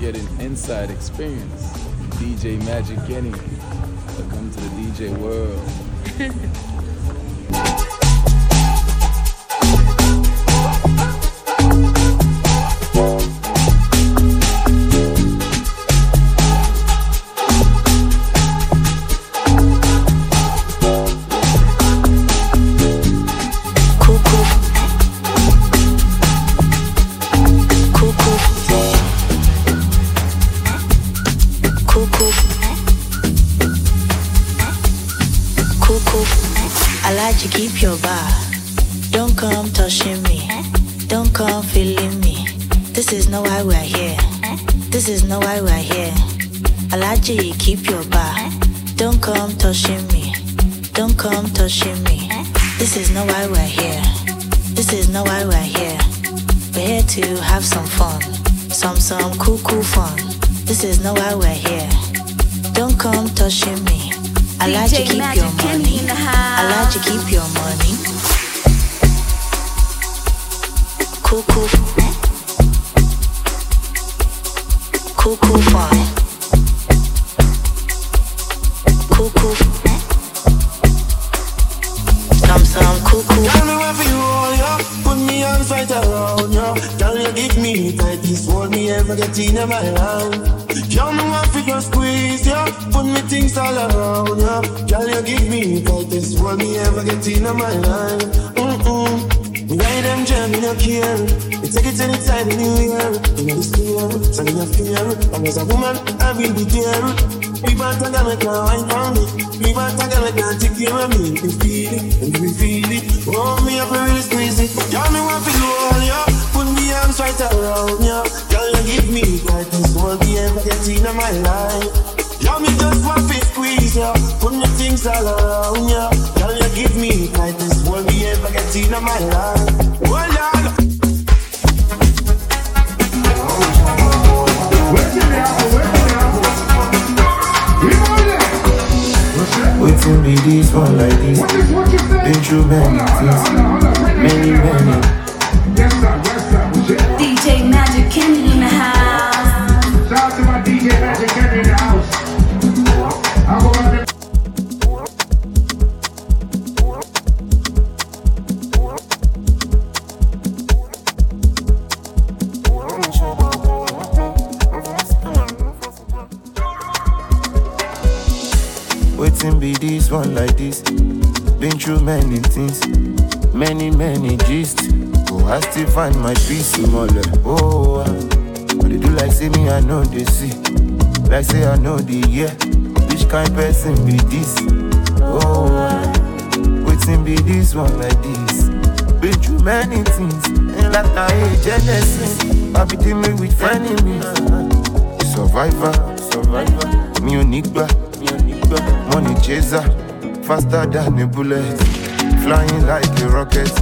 get an inside experience. DJ Magic Kenny. Welcome to the DJ world. Some cool cool fun. This is not why we're here. Don't come touching me. I like to keep Magic your money. I like to keep your money. Cool cool. Cool all around ya. Y'all you give me this whole be ever get in my life. Know the year. Which kind person be this? Oh, waiting be this one like this. Been through many things, I age Genesis. I be dealing with enemies. Survivor, survivor. Me onigba, me onigba. Money chaser, faster than a bullet. Flying like a rocket.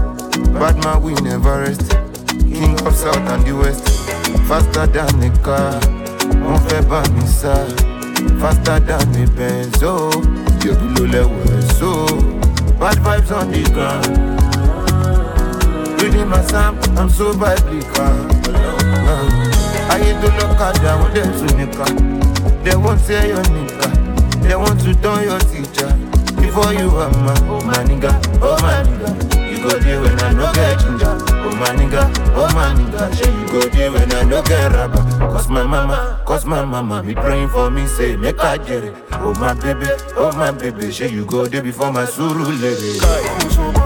Bad man we never rest. King of South and the West. Faster than a car. Wọ́n fẹ́ bá mi sá. Faster than a Benz. Oh, yẹ̀bù ló lẹ́wọ̀ so. Bad vibes on the ground. Reading my psalm, I'm so biblical. Ayé tó lọ́kadà, wọ́n dẹ̀ tún nìkan. They won't say your nigga. They want to turn your teacher. Before you are my, oh my nigga, oh my nigga. You go there when I no get ginger. Oh my nigga, oh my nigga. You go there when I no get rubber. Cause my mama, cause my mama be praying for me, say make I get it. Oh my baby, oh my baby. Say you go there before my suru lady.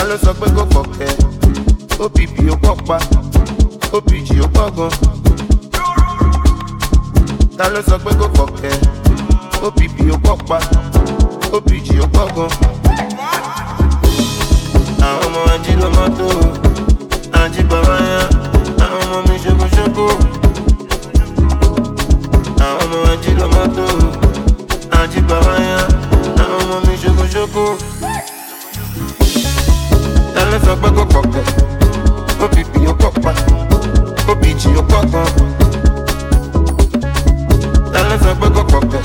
ta ló sọ pé kò pọ̀kẹ́ OPP ó pọ̀ pa OPG ó pọ̀ gan. ta ló sọ pé kò pọ̀kẹ́ OPP ó pọ̀ pa OPG ó pọ̀ gan. àwọn ọmọ ají ló mọ́tò ají bàbá yá àwọn ọmọ mi ṣokoṣoko. àwọn ọmọ ají ló mọ́tò ají bàbá yá àwọn ọmọ mi ṣokoṣoko ló sọ pé kó pọ̀ gan òbí bì ó pọ̀ pa òbí jì ó pọ̀ gan. ta ló sọ pé kó pọ̀ gan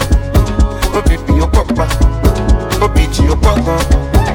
òbí bì ó pọ̀ pa jì ó pọ̀.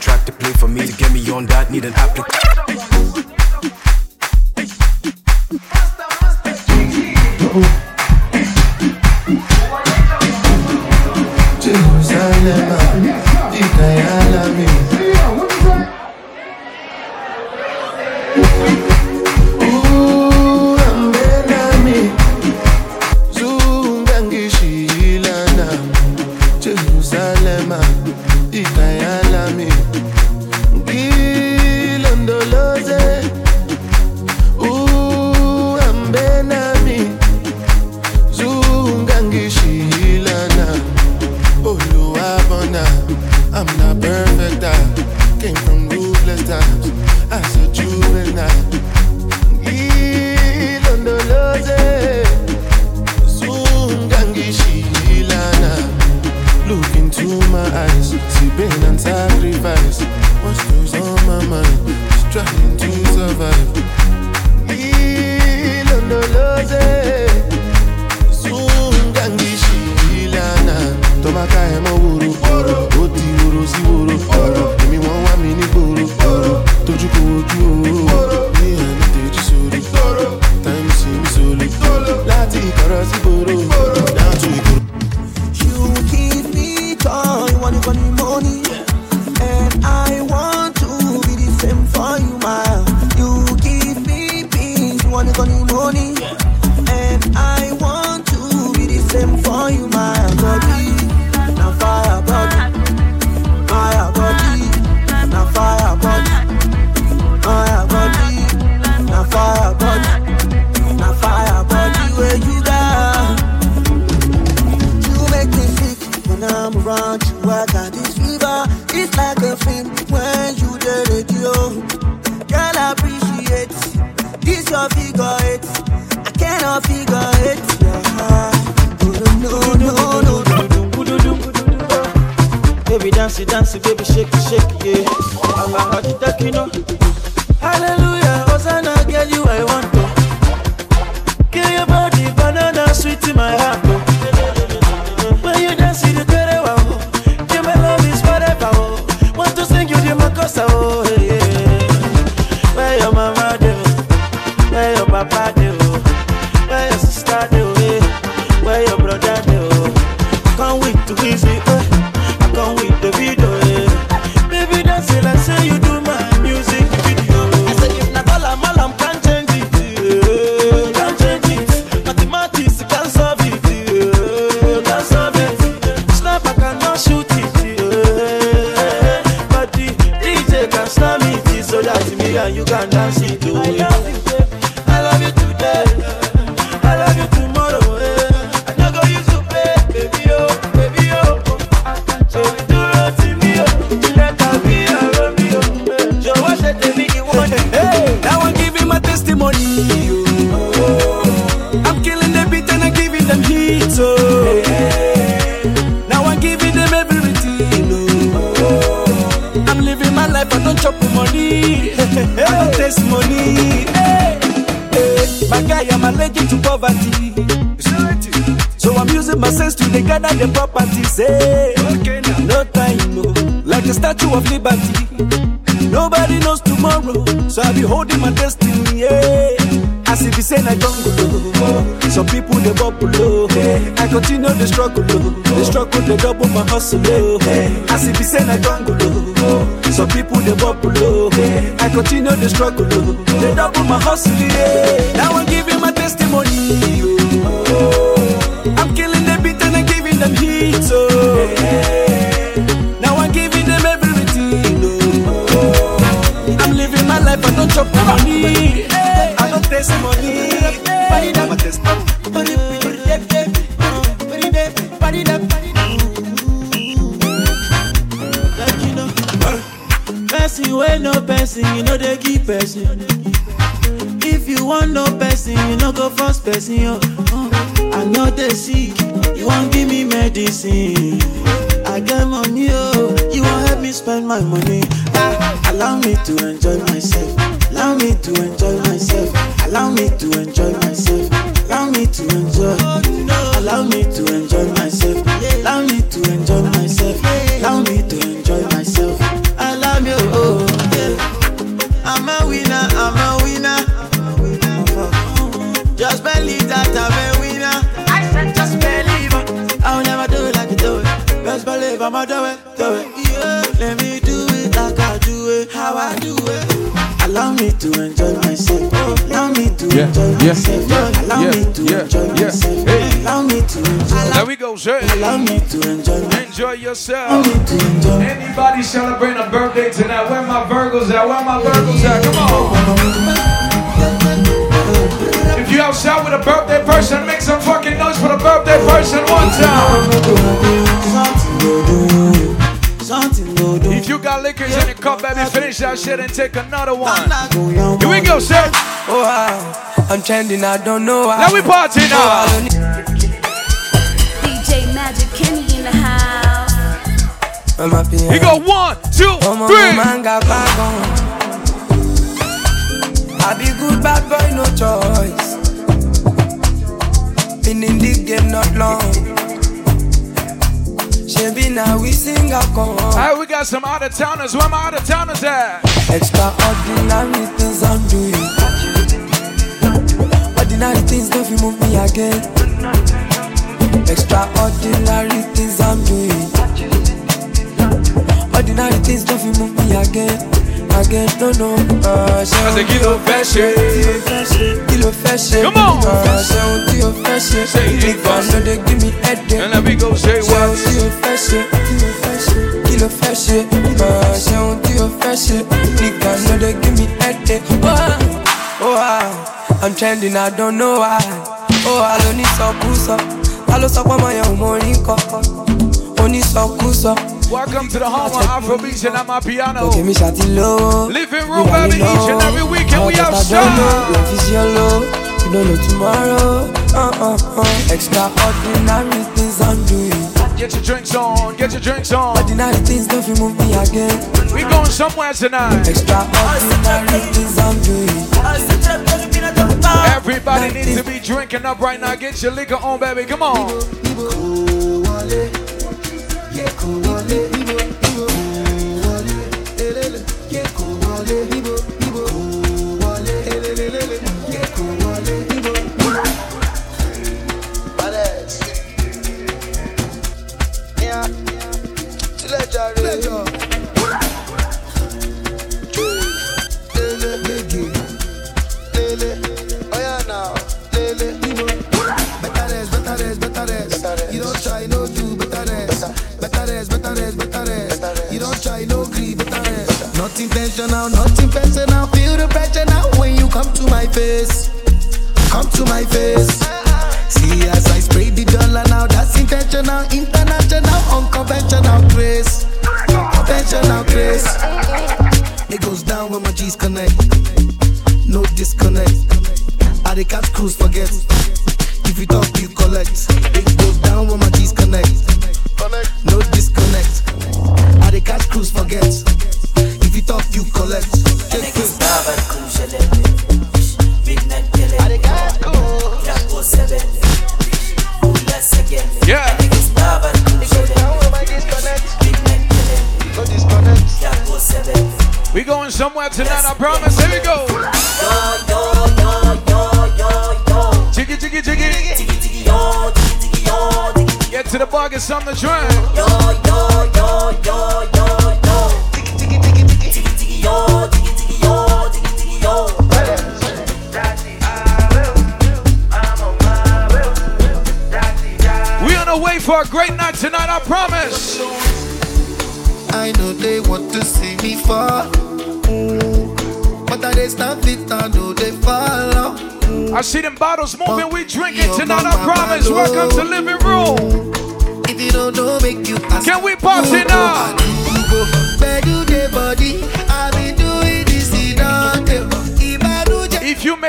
track to play for me. To get me on that, need an application. Dance dance baby, shake shake yeah. Did that, you know? I money. Hey. Hey, my guy, I'm allergic to poverty. So I'm using my sense to dey gather the properties. Eh. Hey, no time, no. Like a statue of liberty. Nobody knows tomorrow, so I'll be holding my destiny. Yeah. As if it's say I jungle, oh. some people they bubble low. I continue the struggle, oh. the struggle they double my hustle. Oh. As if it's say I jungle, oh. some people they bubble low. I continue the struggle, oh. they double my hustle. Yeah. Now I'm giving my testimony. Oh. I'm killing the beat and I'm giving them heat. Oh. Oh. Life, I don't chop money. No you know they. If you want no person, you no go first person. Oh. Oh. I know they sick, you won't give me medicine. I get money, oh, you won't help me spend my money. Ah, allow me to enjoy myself. Allow me to enjoy myself. Allow me to enjoy myself. Allow me to enjoy. Allow me to enjoy myself. Allow me to enjoy myself. Allow me to enjoy myself. I love you, oh. I'm a winner, I'm a winner. Just believe that I'm a winner. I said just believe. I'll never do it like you do it. Just believe I'ma do it, do it. Let me do it like I do it, how I do it. Allow me to enjoy myself. Allow me Yeah, yeah, yeah, Allow yeah, me to yeah, enjoy yeah. myself. Hey. Allow me to enjoy. There we go, sir. Allow me to enjoy. my- Enjoy Allow yourself. me to enjoy. Anybody celebrating a birthday tonight? Where my Virgos at? Where my Virgos at? Come on. If you outside with a birthday person, make some fucking noise for the birthday person one time. Something go do. Something go do. If you got liquors in the cup, baby, finish that shit and take another one. Go young Here we go, sir. Oh wow, I'm trending, I don't know why. Now we party Oh, I now. don't need- DJ Magic Kenny in the house. I'm happy. He go one, two, oh, Ọmọ mi three. máa ń ga gbàgàn. I be good bad boy, no choice. Been in the game not long. Shebi now we sing a All con. right, we got some out of towners. Where my out of towners at? Extraordinary things I'm doing. Ordinary things don't move me again. Extraordinary things I'm doing. Ordinary things don't move me again. Again, no, no. Uh, ṣe I say, kí ṣe? kí ló fẹ́ ṣe? Come on. Uh, ṣe ohun tí o fẹ́ ṣe. Say fast. ló dé give me headache. And let me go say what? tí o fẹ́ ṣe? Kí ló fẹ́ ṣe? Uh, Ṣé ohun tí o fẹ́ ṣe? Nìkan ló dé give me headache. Oh, oh, wow. I'm trending, I don't know why. Oh, I ló ní sọkúsọ. Ta ló sọ pé ọmọ yẹn ò mọ orin kọ? Onísọkúsọ. Welcome to the home of Afrobeats and Amapiano. Òkè mi ṣàti lówó. Living room, baby, each and every weekend we have tó ta I don't know, life is yellow. You don't know tomorrow. Uh uh uh. Extraordinary things I'm doing. Get your drinks on, get your drinks on. Ordinary things don't feel move me again. We going somewhere tonight. Extraordinary things I'm doing. Everybody needs to be drinking up right now. Get your liquor on, baby. Come on.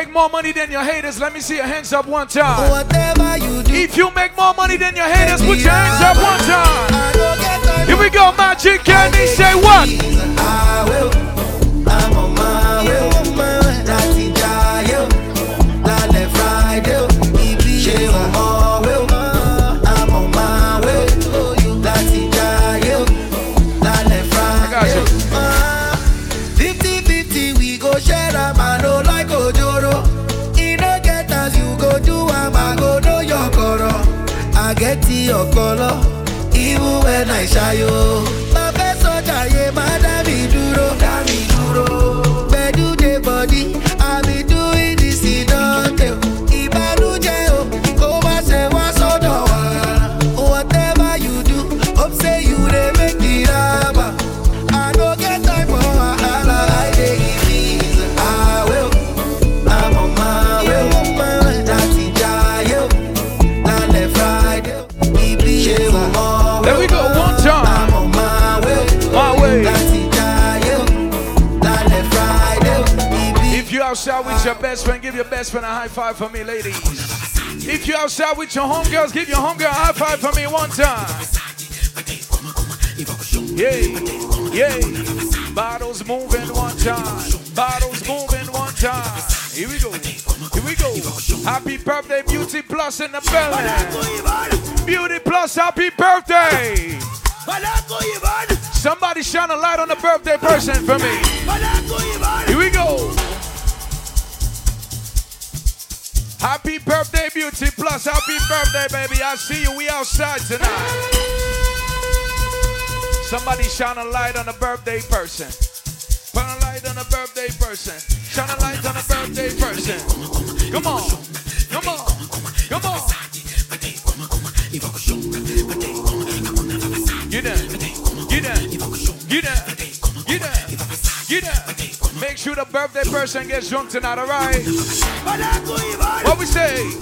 Make more money than your haters, let me see your hands up one time. Whatever you do. If you make more money than your haters, put your hands up one time. Here we go, Magic Kenny. Say what? The ọpọlọ, even when I ṣayo. Bàbá best friend, give your best friend a high five for me, ladies. If you outside with your homegirls, give your homegirl a high five for me one time. Yeah, yeah. Bottles moving one time. Bottles moving one time. Here we go. Here we go. Happy birthday, Beauty Plus in the building. Beauty Plus, happy birthday. Somebody shine a light on the birthday person for me. Here we go. Happy birthday, Beauty Plus. Happy birthday, baby. I see you. We outside tonight. Somebody shine a light on a birthday person. Shine a light on a birthday person. Shine a light on a birthday person. Come on. Birthday person gets drunk tonight, alright? What we say?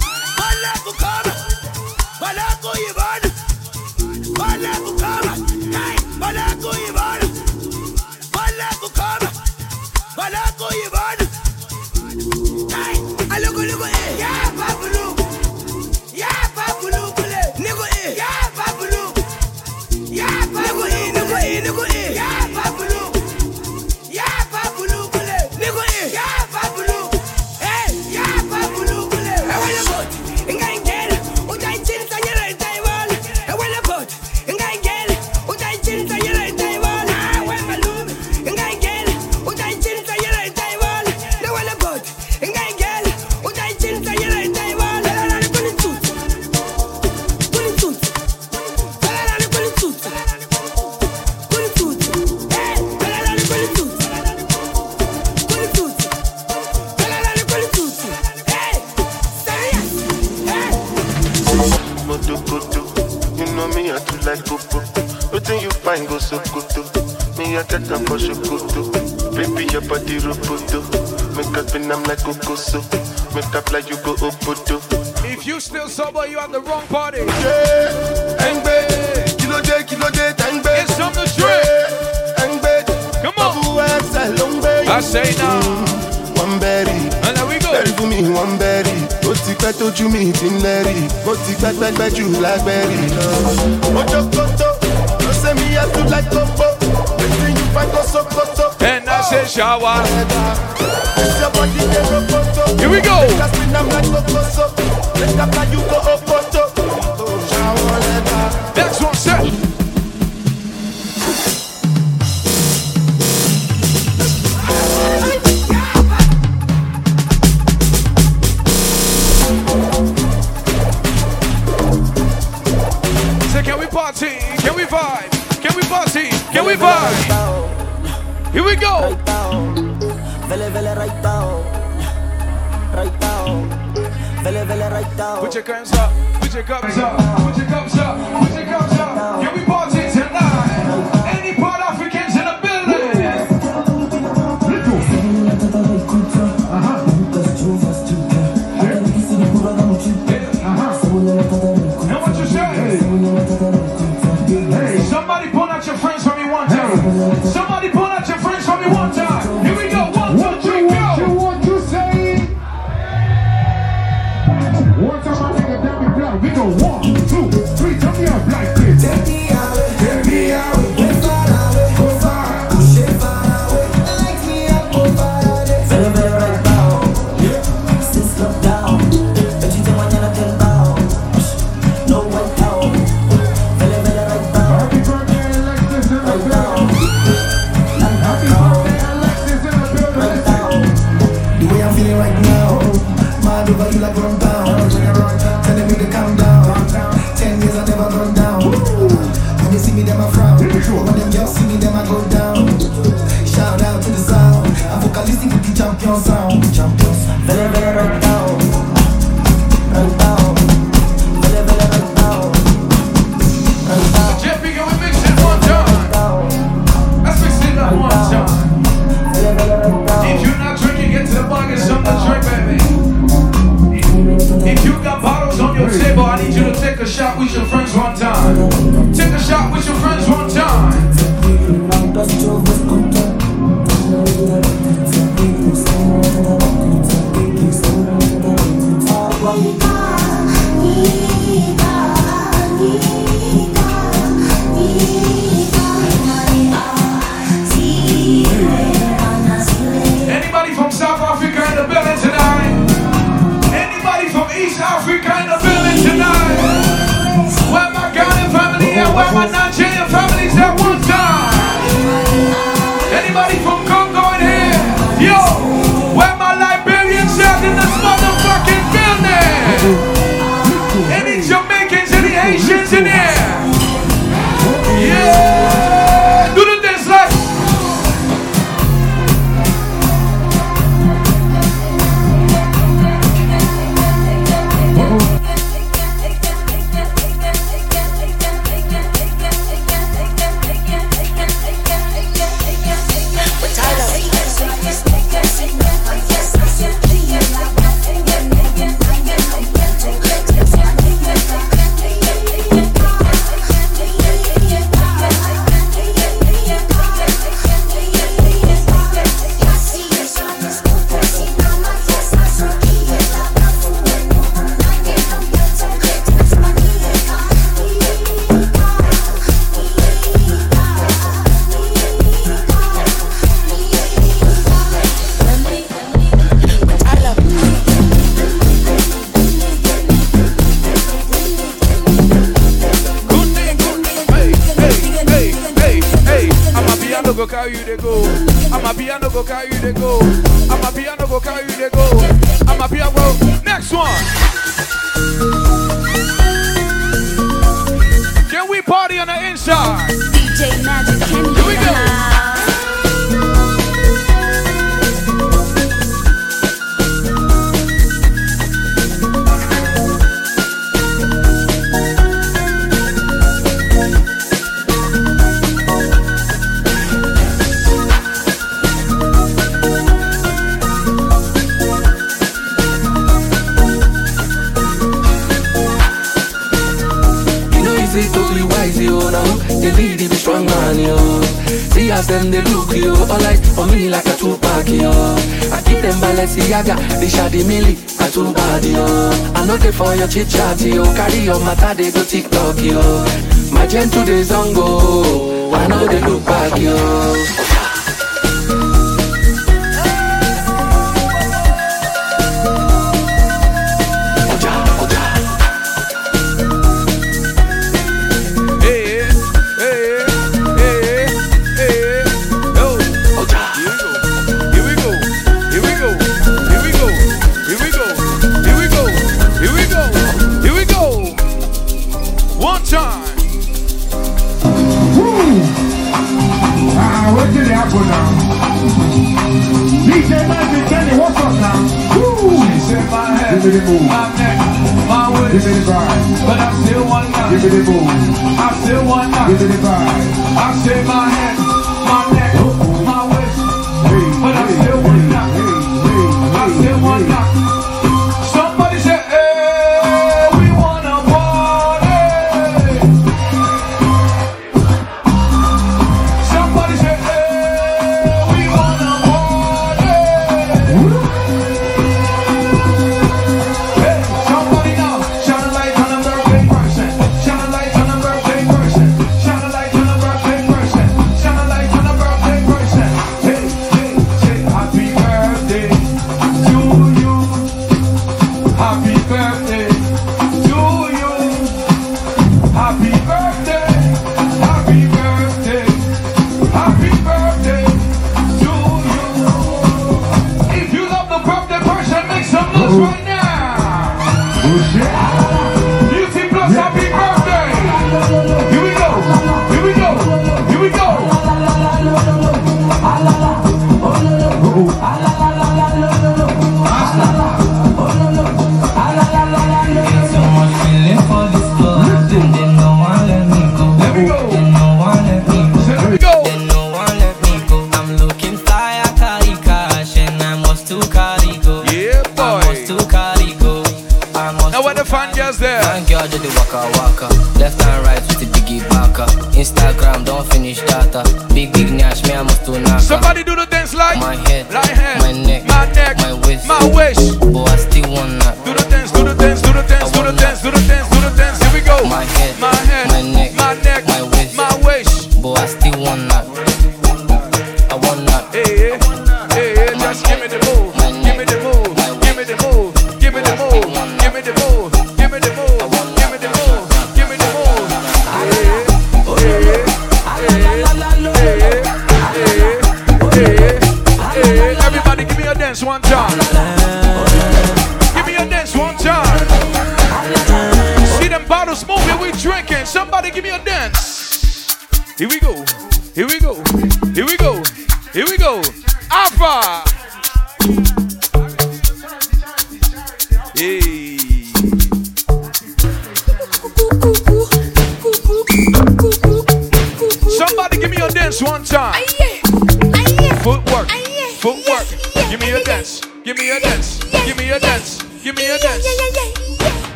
go so. Make up like you go up to. If you still sober, you at the wrong party. Yeah, hang Engbe, kilo J, kilo J, hang Engbe. It's on the trip. Engbe, come on. I say now. One berry. And there we go. Berry for me, one berry. ó ti pẹ́ tójú mi ti ń lẹ́rìí ó ti pẹ́ pẹ́pẹ́ jù lágbẹ́rì. ọjọ́ kótó No ṣe mi yàtú láìkókó èsì yìí fẹ́ kó sókótó. ẹ̀ náà ṣe ṣàwá. ẹ̀sẹ̀ bọ́dí dé lóko. Here we go. Put your guns up, put your guns up, put your guns up. table, I need you to take a shot with your friends one time. Take a shot with your friends. go. Amapiano go carry you go. Amapiano go. Next one. Can we party on the inside? DJ Magic, can we go? Cause them they look you all eyes on me like a Tupac, yo. I keep them Balenciaga, the shady milli, a two-bad, yo. I know they for your chit-chat, yo. Carry your matter, they go TikTok, yo. My gen gentle, on, go. I know they look back, yo. Give me the move. My neck, my woods. Give me the vibe. But I still want nothing. Give me the move. I still want nothing. Give me the vibe. I shake my head.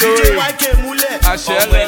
tó yẹ àṣẹ rẹ.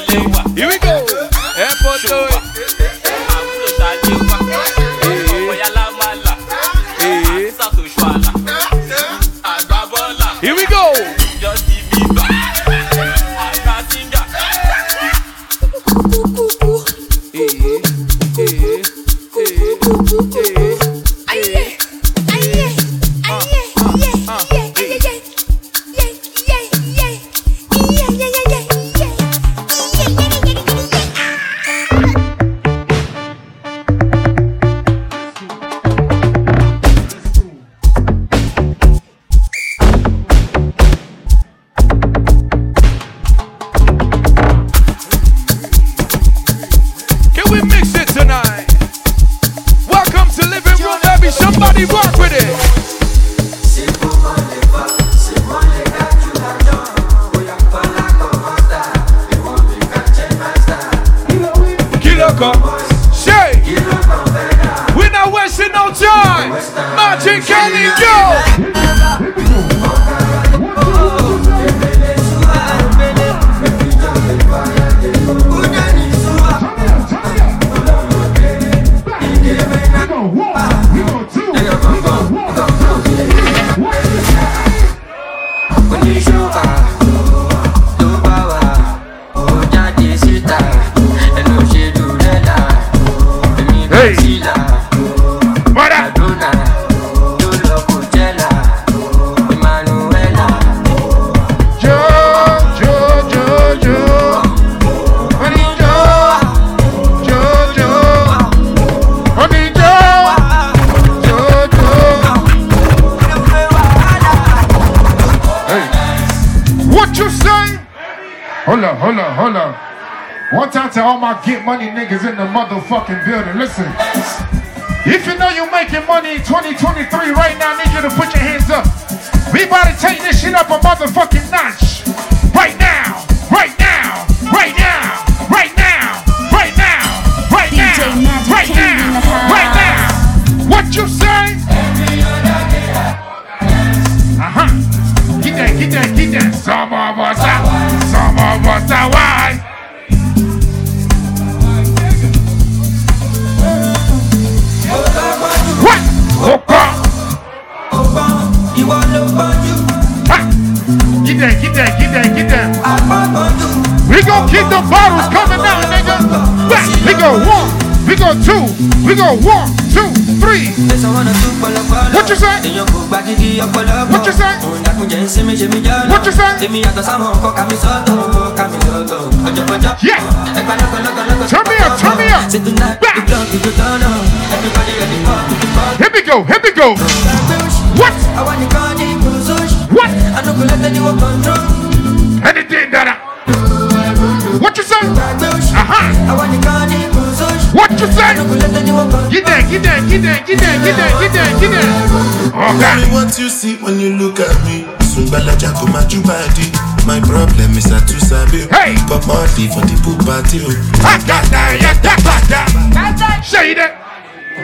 Time to all my get money niggas in the motherfucking building. Listen. If you know you're making money in 2023 right now, I need you to put your hands up. We about to take this shit up a motherfucking notch. Right now, right now, right now, right now, right now, right now, right now, right now. What you say? Uh-huh. Get that, get that, get that. Some of us are, some of us are. That, get that, get that, get that. We gon' keep the bottles coming out, nigga. Back. We go one, we go two, we go one, two, three. What you say? What you say? What you say? Yeah. Turn me up, turn me up. Back. Here we go, here we go. What? What? Anything that I... What you say? Uh-huh. What you say? Get there, get there, get there, get there, get there, get there, get there. Tell me what you see when you look at me. Sungbalaja go my body. My problem is I too sabi. Hey. Pop Marley for the pool party. oh. Say that.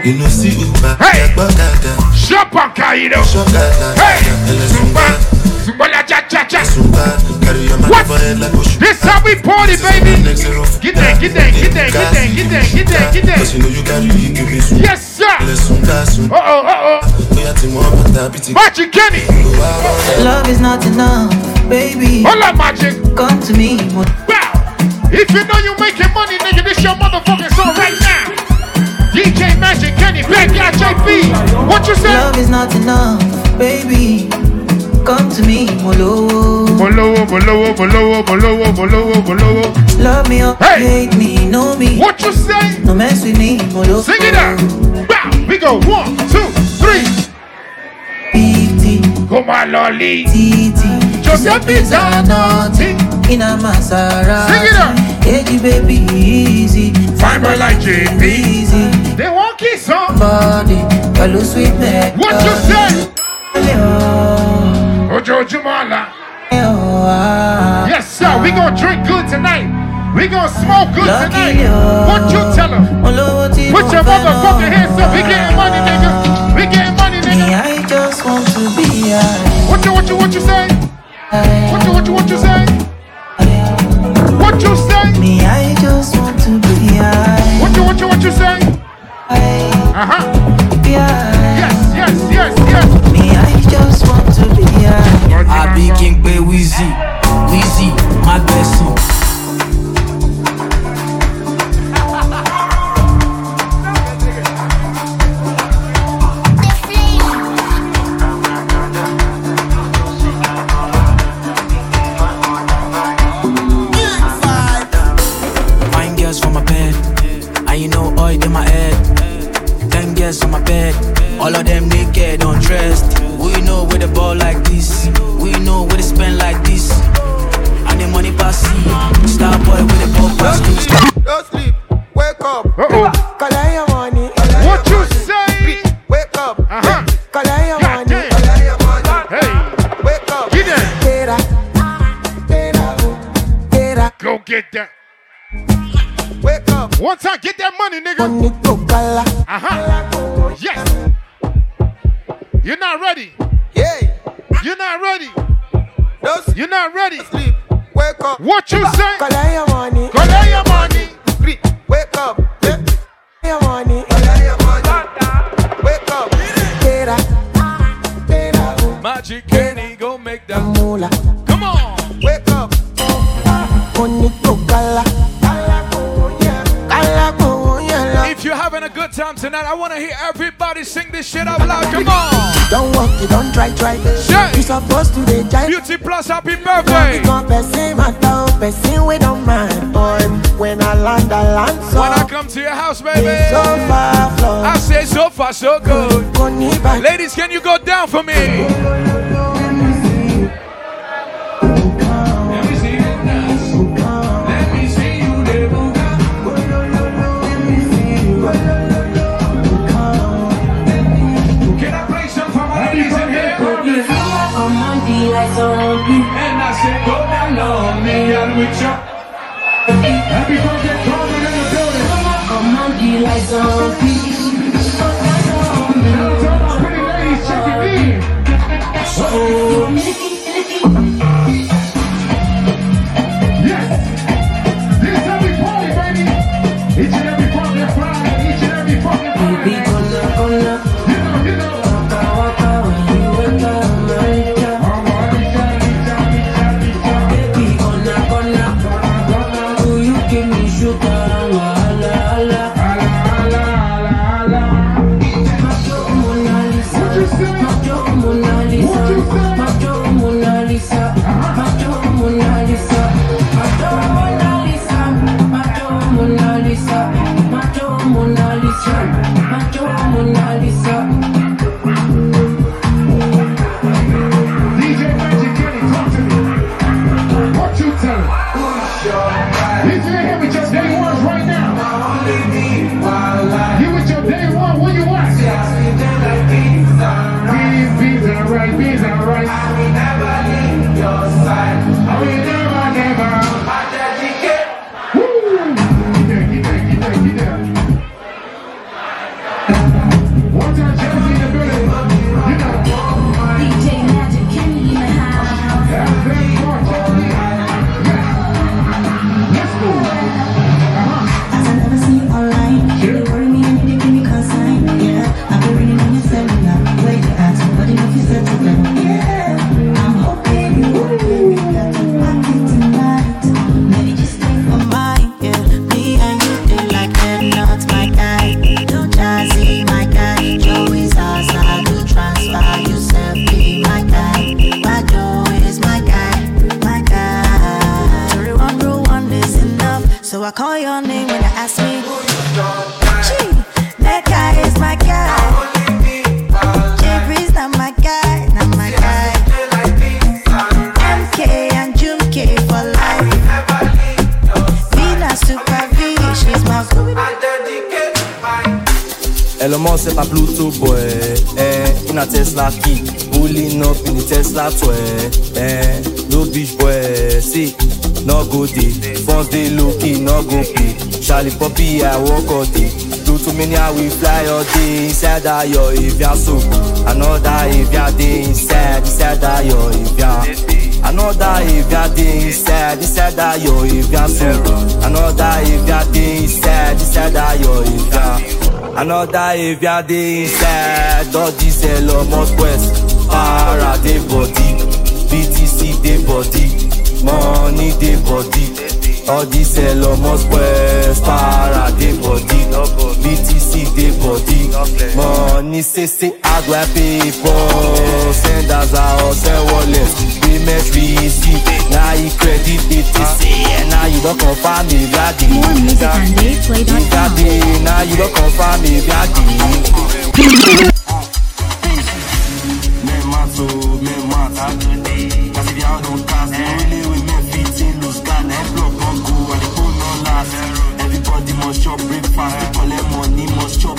You know see Uber. Hey. Gbọ́dada. Shop Kaido. Ṣọ́gàdà. Hey. Ẹlẹ́ Zumba. Zumba. Zumba la cha cha cha. Zumba. Carry your man What? for head like Oṣù. This how we party, baby. Next zero. Get there, get there, get there, get there, get there, get there, get Cause there. you know you carry you give me Zumba. Yes, sir. Ẹlẹ́ Zumba Zumba. Uh oh, uh oh. Bóyá tí mo bá tàbí ti Magic Kenny. Love is not enough, baby. Hold up, Magic. Come to me, mo- Wow. If you know you making money, nigga, this your motherfucking song right now. DJ Magic Kenny, back out JP. What you say? Love is not enough, baby. Come to me, molo. Bolowo, bolowo, bolowo, bolowo, bolowo, bolowo. Love me or Hey. hate me, know me. What you say? No mess with me, molo. Sing it out. Bow. We go one, two, three. Pity, Go my lolly. titi. Giuseppe's are nothing in a Maserati. Sing it out. Hey, baby, easy. Find my like JP. Easy. They won't kiss on. Body, hello, sweet man. What you say? Oh. Ojo Jumala. Oh. Yes, sir. We gonna drink good tonight. We gonna smoke good tonight. What you tell them? Put your motherfucking hands up. We getting money, nigga. We getting money, Me, nigga. I just want to be high. What you, what you, what you say? What you, what you, what you say? What you say? Me, I just want to be high. What you, what you, what you say? Uh huh. Be high. Yes, yes, yes, yes. Me, I just want to be high. I be King Pay Wheezy, Wheezy, my blessing. Fine Ten girls on my bed, all of them naked, undressed. We know where the ball like this, we know where they spend like this. And the money pass see, star boy with the ball pass through. Don't sleep, wake up. Uh-oh. Collect your money. What you say? Wake up. Uh-huh. Collect your money. damn. Collect your money. Hey, Wake up. get that. Get up. Get up. Get up. Go get that. Wake up. One time, get that money, nigga. Money to kala. Uh huh. Yes. You're not ready. Yeah. You're not ready. Don't You're not ready. sleep. Wake up. What you say? Collect your money. Collect your money. Sleep. Wake up. Yeah. Your money. Collect your money. Wake up. Get up. Get up. Magic Kenny, go make that. Mula. Come on. Wake up. Money you're having a good time tonight, I want to hear everybody sing this shit out loud. Come on. Don't walk, you don't try, try. Yeah. You supposed to be jive. Beauty Plus, happy birthday. Become person, matter, person we don't mind. Boy, when I land, I land so. When I come to your house, baby, so far flow. I say so far, so good. Ladies, can you go down for me? On me. And I said, go down on me and with you. Happy birthday, Carmen in the building. I'm on the lights on me. Tell my pretty ladies, check it in. Yes. Pluto boy eh, a Tesla key Pulling up in the Tesla toy eh, No beach boy See, no go day Funds dey low key, no go pay. Charlie Poppy, I walk all day. Do too many, I will fly all day. Inside that your Evian soup Another Evian day inside Inside that your Evian Another Evian day inside Inside that your Evian soup Another Evian day inside Inside that your Evian Another Evian day inside All this Elon Musk West Para dey body BTC dey body Money dey body. All this Elon Musk West Para dey body BTC dey body. Money say say how do I pay for. Send as a or send Payment receipt Now you credit BTC And now you don't me More music Now you don't confirm me Daddy Men mat o, men mat Kasi vi har don cast Really we men fit in lose go and the phone breakfast. To collect money must can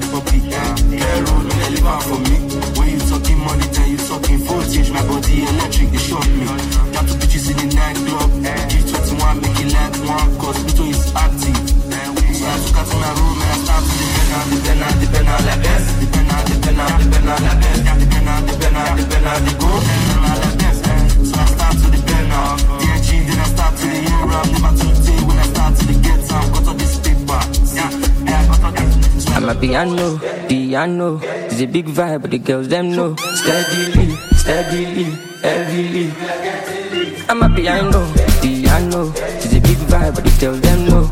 for Charlie Poppy eh Hero no dey for me When you talking money then you talking voltage My body electric dey shock me Got two bitches in the nightclub G21 make it like one Cause Pluto is active So I took her to my room and I started to penna, the penna, the penna, la best. The penna, the penna, the penna, la best. Yeah, the penna, the penna, the penna, the go. Penna, la best. So I start to the penna. The engine, then I start to the euro. Never too day when I start to the get some. Got all this paper. Yeah, Amapiano, piano. It's a big vibe, but the girls them know. Steadily, steadily, heavily. Amapiano, piano. It's a big vibe, but the girls them know.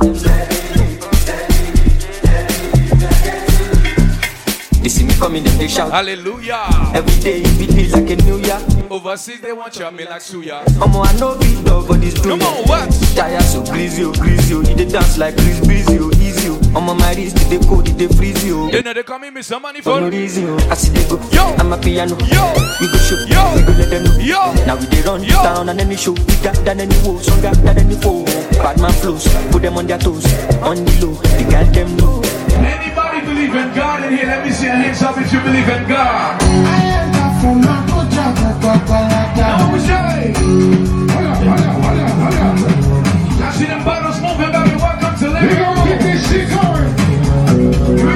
They see me coming, then they shout. Hallelujah. Every day it be day like a new year. Overseas, they want you me like Suya. Omo, I know big dog, but it's this Come on, what? Tire so greasy, oh, greasy, oh. You dey dance like Chris Breezy, oh, you. On my my wrist, did they did they freeze you? You know they call me Mr. Money for no reason. I see they go. Yo, Amapiano. Yo, we go show. Yo, we go let them know. Yo, now we they run Yo. down on any show. We got than any woe, stronger than any foe. Bad man flows, put them on their toes, on the low. They got them know. Anybody believe in God in here? Let me see your hands up if you believe in God. I am not from Uncle Jack, but I was Now see them bottles moving, baby. Welcome to living.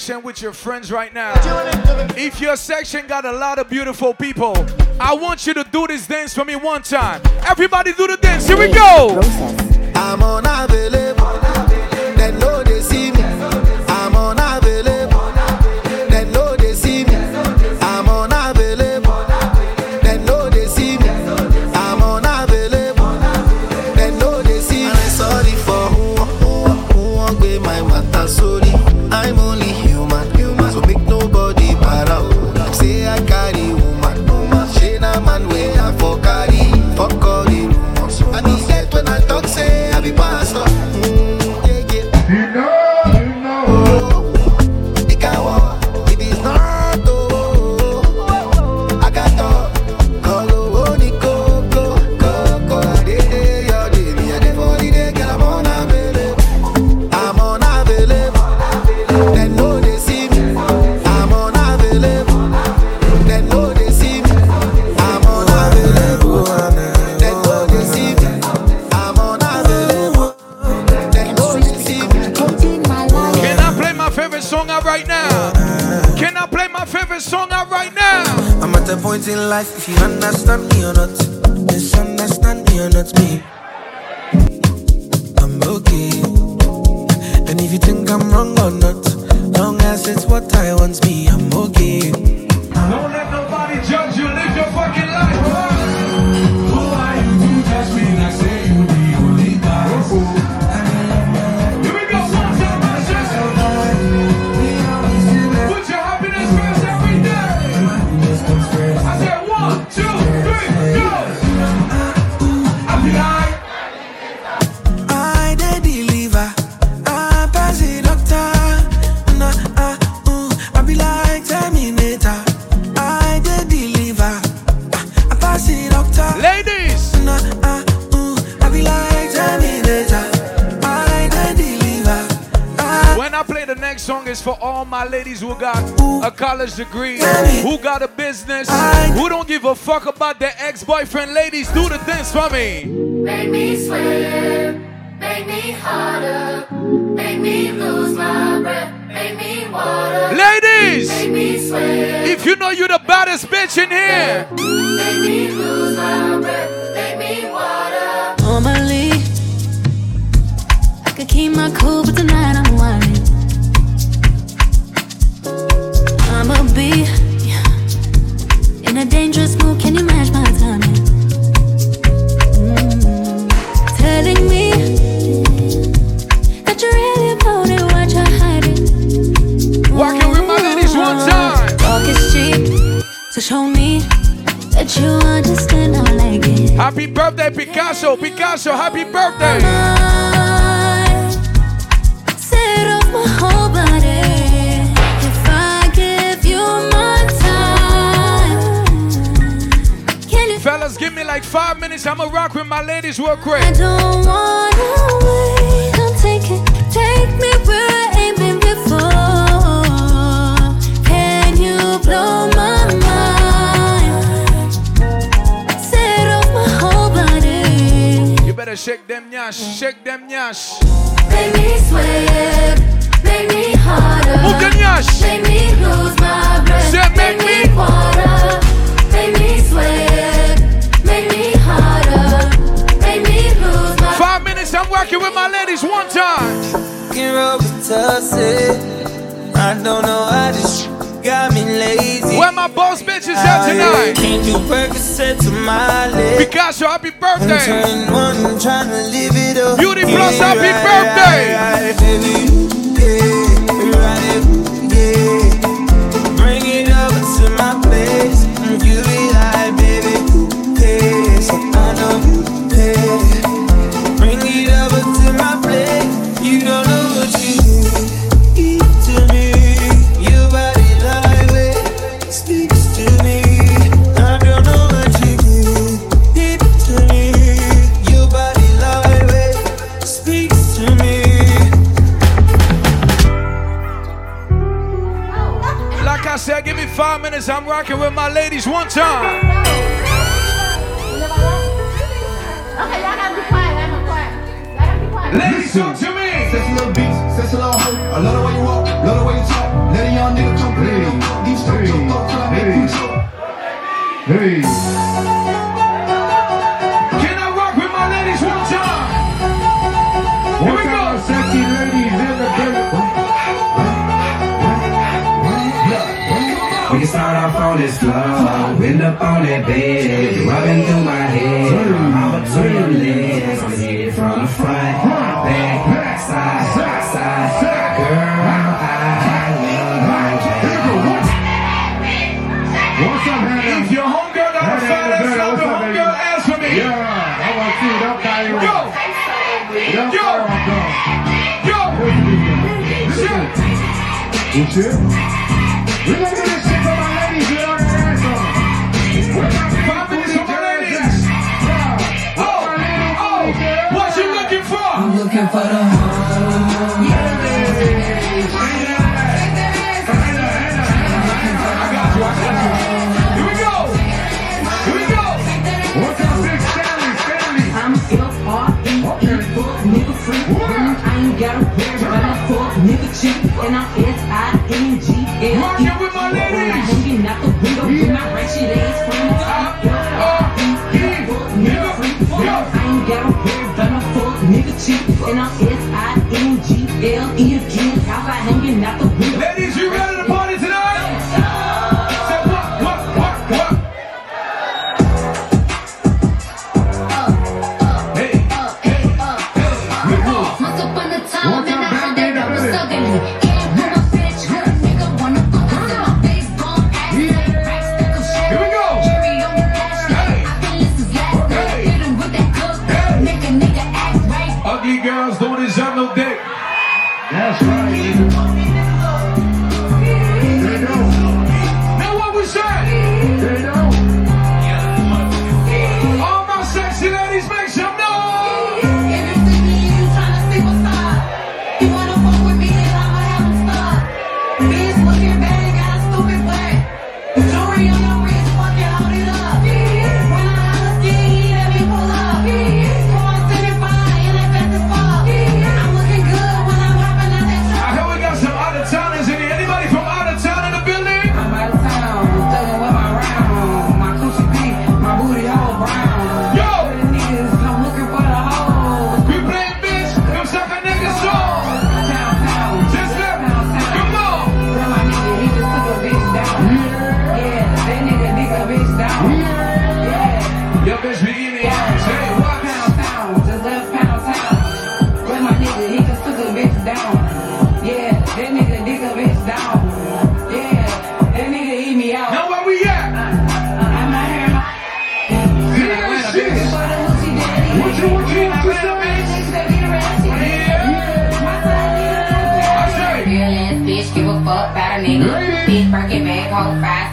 section with your friends right now. If your section got a lot of beautiful people, I want you to do this dance for me one time. Everybody do the dance. Here we go. I'm on a who got a business, who don't give a fuck about their ex-boyfriend. Ladies, do the dance for me. Make me swim, make me harder, make me lose my breath. make me Ladies, if you know you're the baddest bitch in here, Make me lose my breath, make me water. Normally, I could keep my cool, but tonight I'm whining. I'ma be a dangerous move, can you match my timing? Mm-hmm. Telling me that you're really what you're hiding. With my ladies one time. Talk is cheap, so show me that you understand I like it. Happy birthday, Picasso, Picasso, happy birthday. Set off my whole body. like five minutes. I'ma rock with my ladies real quick. I don't wanna wait. Come take it. Take me where I ain't been before. Can you blow my mind? Set off my whole body. You better shake them yash. Shake them yash. Make me sweat. Make me harder. Make me lose my breath. Make, me, me water. Make me sweat. Five minutes, I'm working with my ladies one time. I don't know, I just got me lazy. Where my boss bitches at tonight? Can't to my happy birthday. I'm trying to live it up. Beauty Plus, happy birthday. ladies, one time.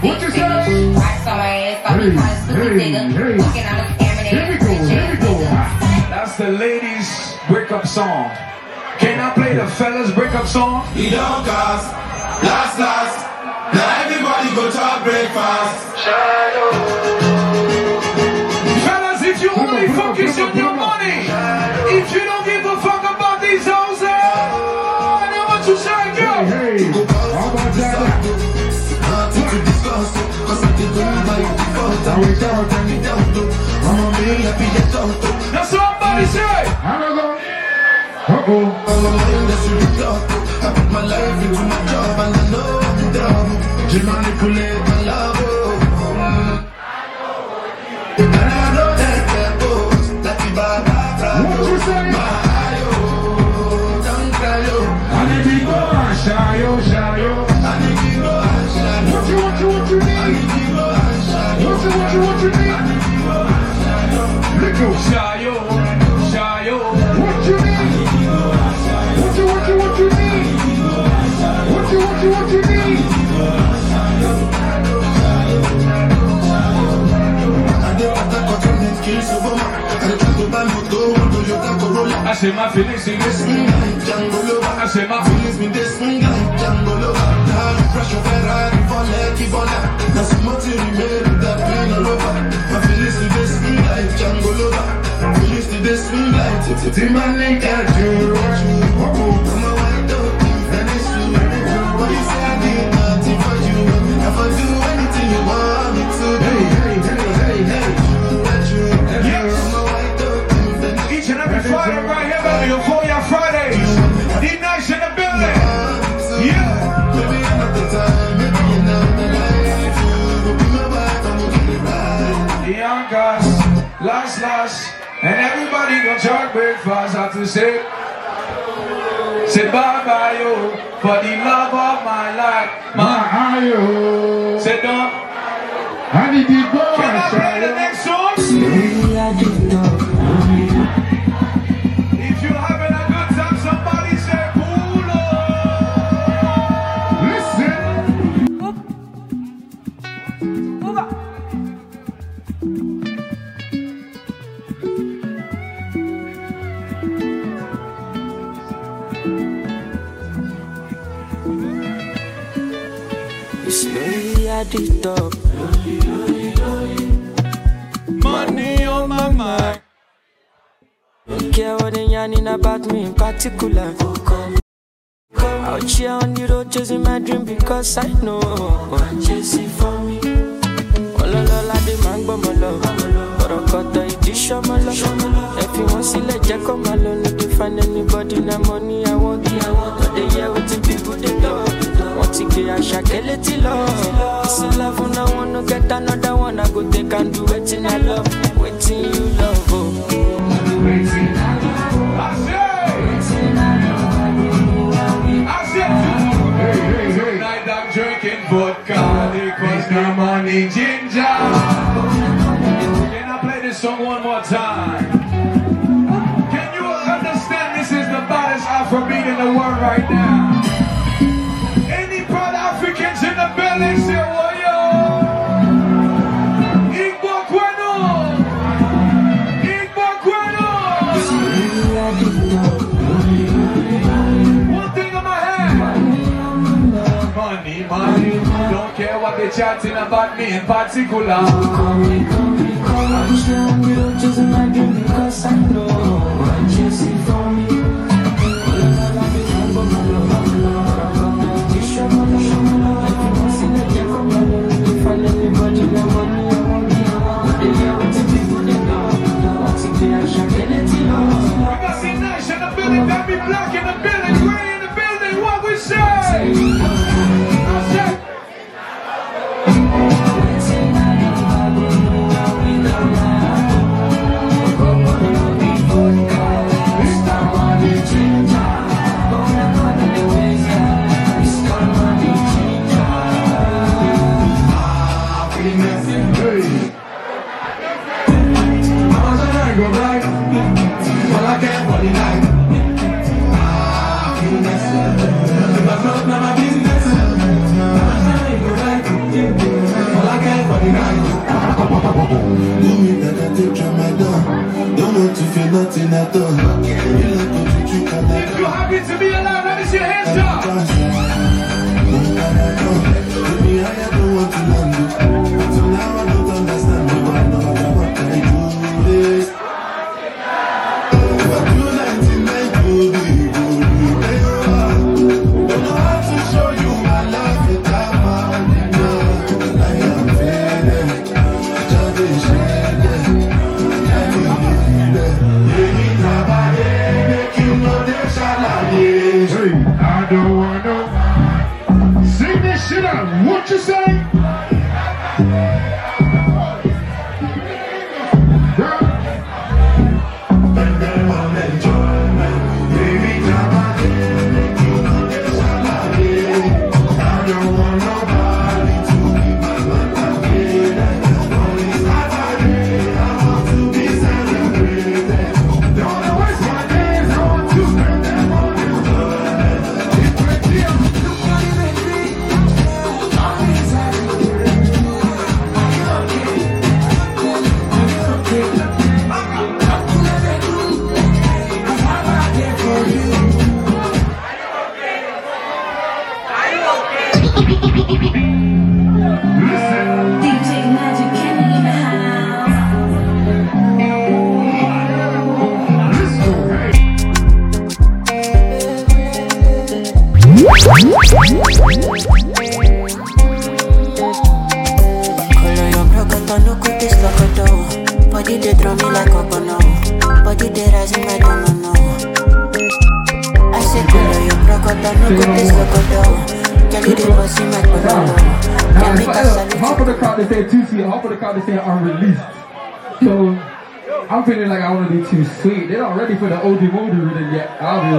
What you say? I saw my ass off hey, because pussy hey, nigga. Hey. Fucking on a scamming ass bitch ass nigga. That's the ladies' wake up song. Can I play the fellas' wake up song? You don't cause last last. Now everybody go to our breakfast. Shadow. Fellas, if you only focus on your money. be do. Now somebody say, I'm. Uh oh. Manipulate my love. I say my feelings in this. Say my Feelings Lover. Now you crash your Ferrari for Lekki Bona. Remain with that pain all over. My feelings me dey swing like Django Lover. Feelings me dey swing like Titi Timberlake. Got you, got last, last. And everybody gonna try breakfast. To say, say bye bye, yo, for the love of my life. My ayo. say don't. I need to go Can I play the next song? At the top. Money on my mind. Don't care what they yarning about me in particular. Out here on the road chasing my dream because I know chasing for me. Ọlọ́lọ́lá dé máa ń gbọ́ mọ́ lọ. Ọ̀rọ̀ kọ̀tọ̀ ìdí ṣọ́mọ lọ. Ẹ fi wọ́n sílẹ̀ jẹ́ kó máa lọ. No dey find anybody na money I want. Dey hear wetin people dey talk. Wọ́n ti gbé àṣàkẹ́ létí lọ. Ìsìn love una wan no get another one. I go take and do wetin I love. Wetin you love o. Tonight I'm drinking vodka because money ginger. Can I play this song one more time? Can you understand this is the baddest Afrobeat in the world right now? In the building say, oh yo. Igbo Kweno. Igbo Kweno. One thing in my hand. Money, money. Don't care what they chatting about me in I nothing at all. You like what you you're happy to be alive, let me see your hands up.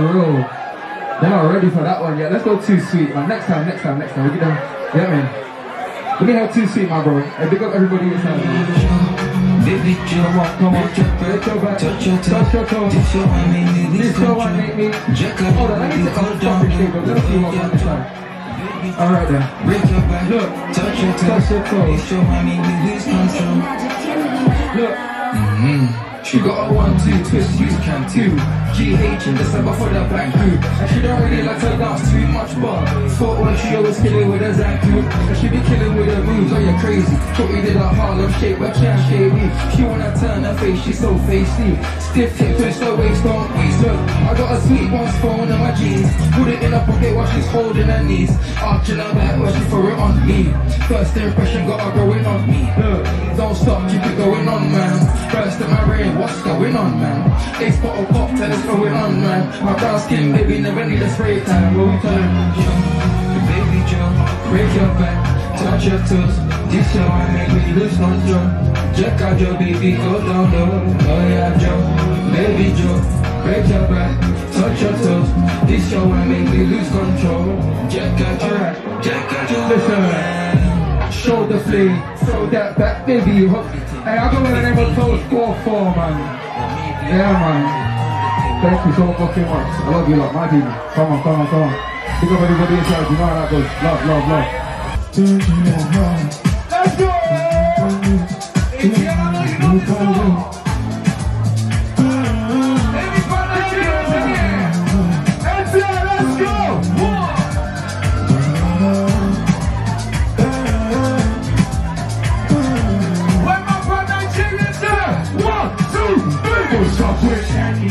Yet. I'll. They're not ready for that one yet. Let's go too sweet, man. Next time, next time, next time. We get them. Yeah, man. Let me have too sweet, my bro. Hey, big up everybody this time. Baby, come on, come on. Let your back. touch your toe. Touch your toe. This your one make me This lose your one make me. Jack up, Hold on, let me take off the topic shape. Let's see what's on this side. All right then. Break your back. Look. Touch your toe. Touch your toe. This your one make me lose control. Look. Mm-hmm. She got a one, two, twist, you can too. GH in December for the bank crew. And she don't really like to dance too much, but thought when she always killing with a Zanku. And she be killing with her moves, oh you're crazy. Thought we did a Harlem shake, but can't shake me. She wanna turn her face, she's so facey. Stiff hip, twist her waist, don't waste. Look, I got a sweet one's phone in my jeans. Put it in her pocket while she's holding her knees. Arching her back while she throw it on me. First impression got her going on, man? Ace bottle cocktail is going on, man. My brown skin, baby, never need a spray time. What we telling Baby Joe, break your back, touch your toes. This your one make me lose control. Check out your baby, go down low. Oh yeah, Joe, baby Joe, break your back, touch your toes. This your one make me lose control. Check out your, check out your. Listen, shoulder flee, throw that back, baby. You hook. Hey, I go with the name of Toast Score 4, man. Yeah, man. Thank you so fucking much. I love you, lot. My people. Come on, come on, come on. Pick up everybody inside. You know how that goes. Love, love, love. Let's go! Let's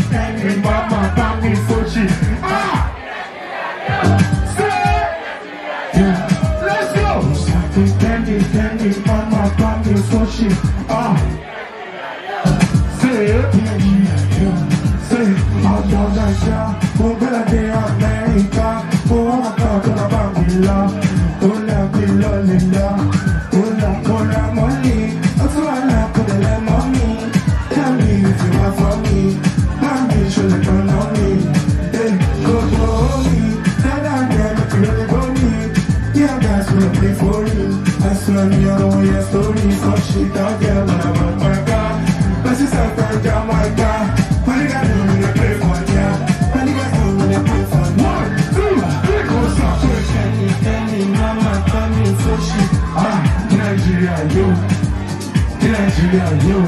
Stanley, Mama, Bami, Fuji. Ah! Say, yeah. let's go. Stanley, Stanley, Mama, Bami, Fuji. Ah! Say. Say, gonna be America. Nigeria, yo.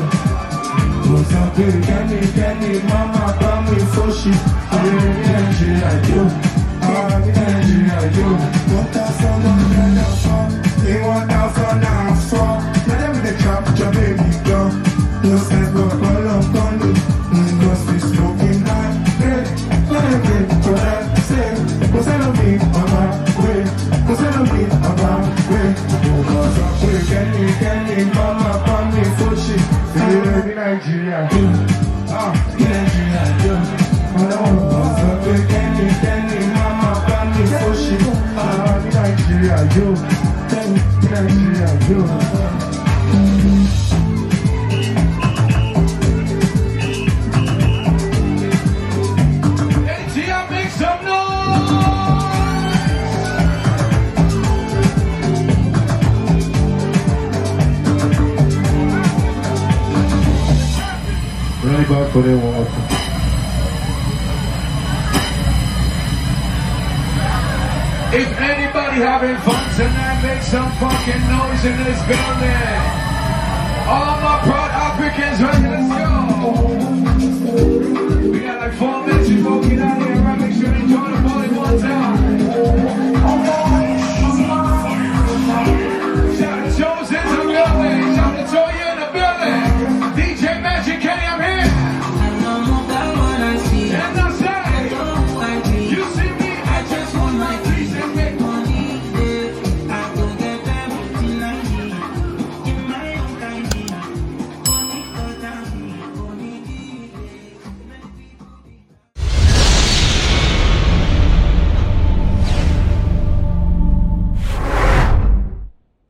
Baby? Kenny, Kenny, mama, for shit. Ah, Nigeria, yo. Ah, Nigeria, yo. What the fuck, what the fuck? They want out for Yeah. Ah, in Nigeria, yeah. I don't want to Kenny, Kenny, mama, shit. Ah, in Nigeria, yeah. Kenny, in Nigeria, yeah. back for them one Is anybody having fun tonight? Make some fucking noise in this building. All my proud Africans ready, let's go. We got like four minutes before we get out of here, right? Make sure they join the party.